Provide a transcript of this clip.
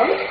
out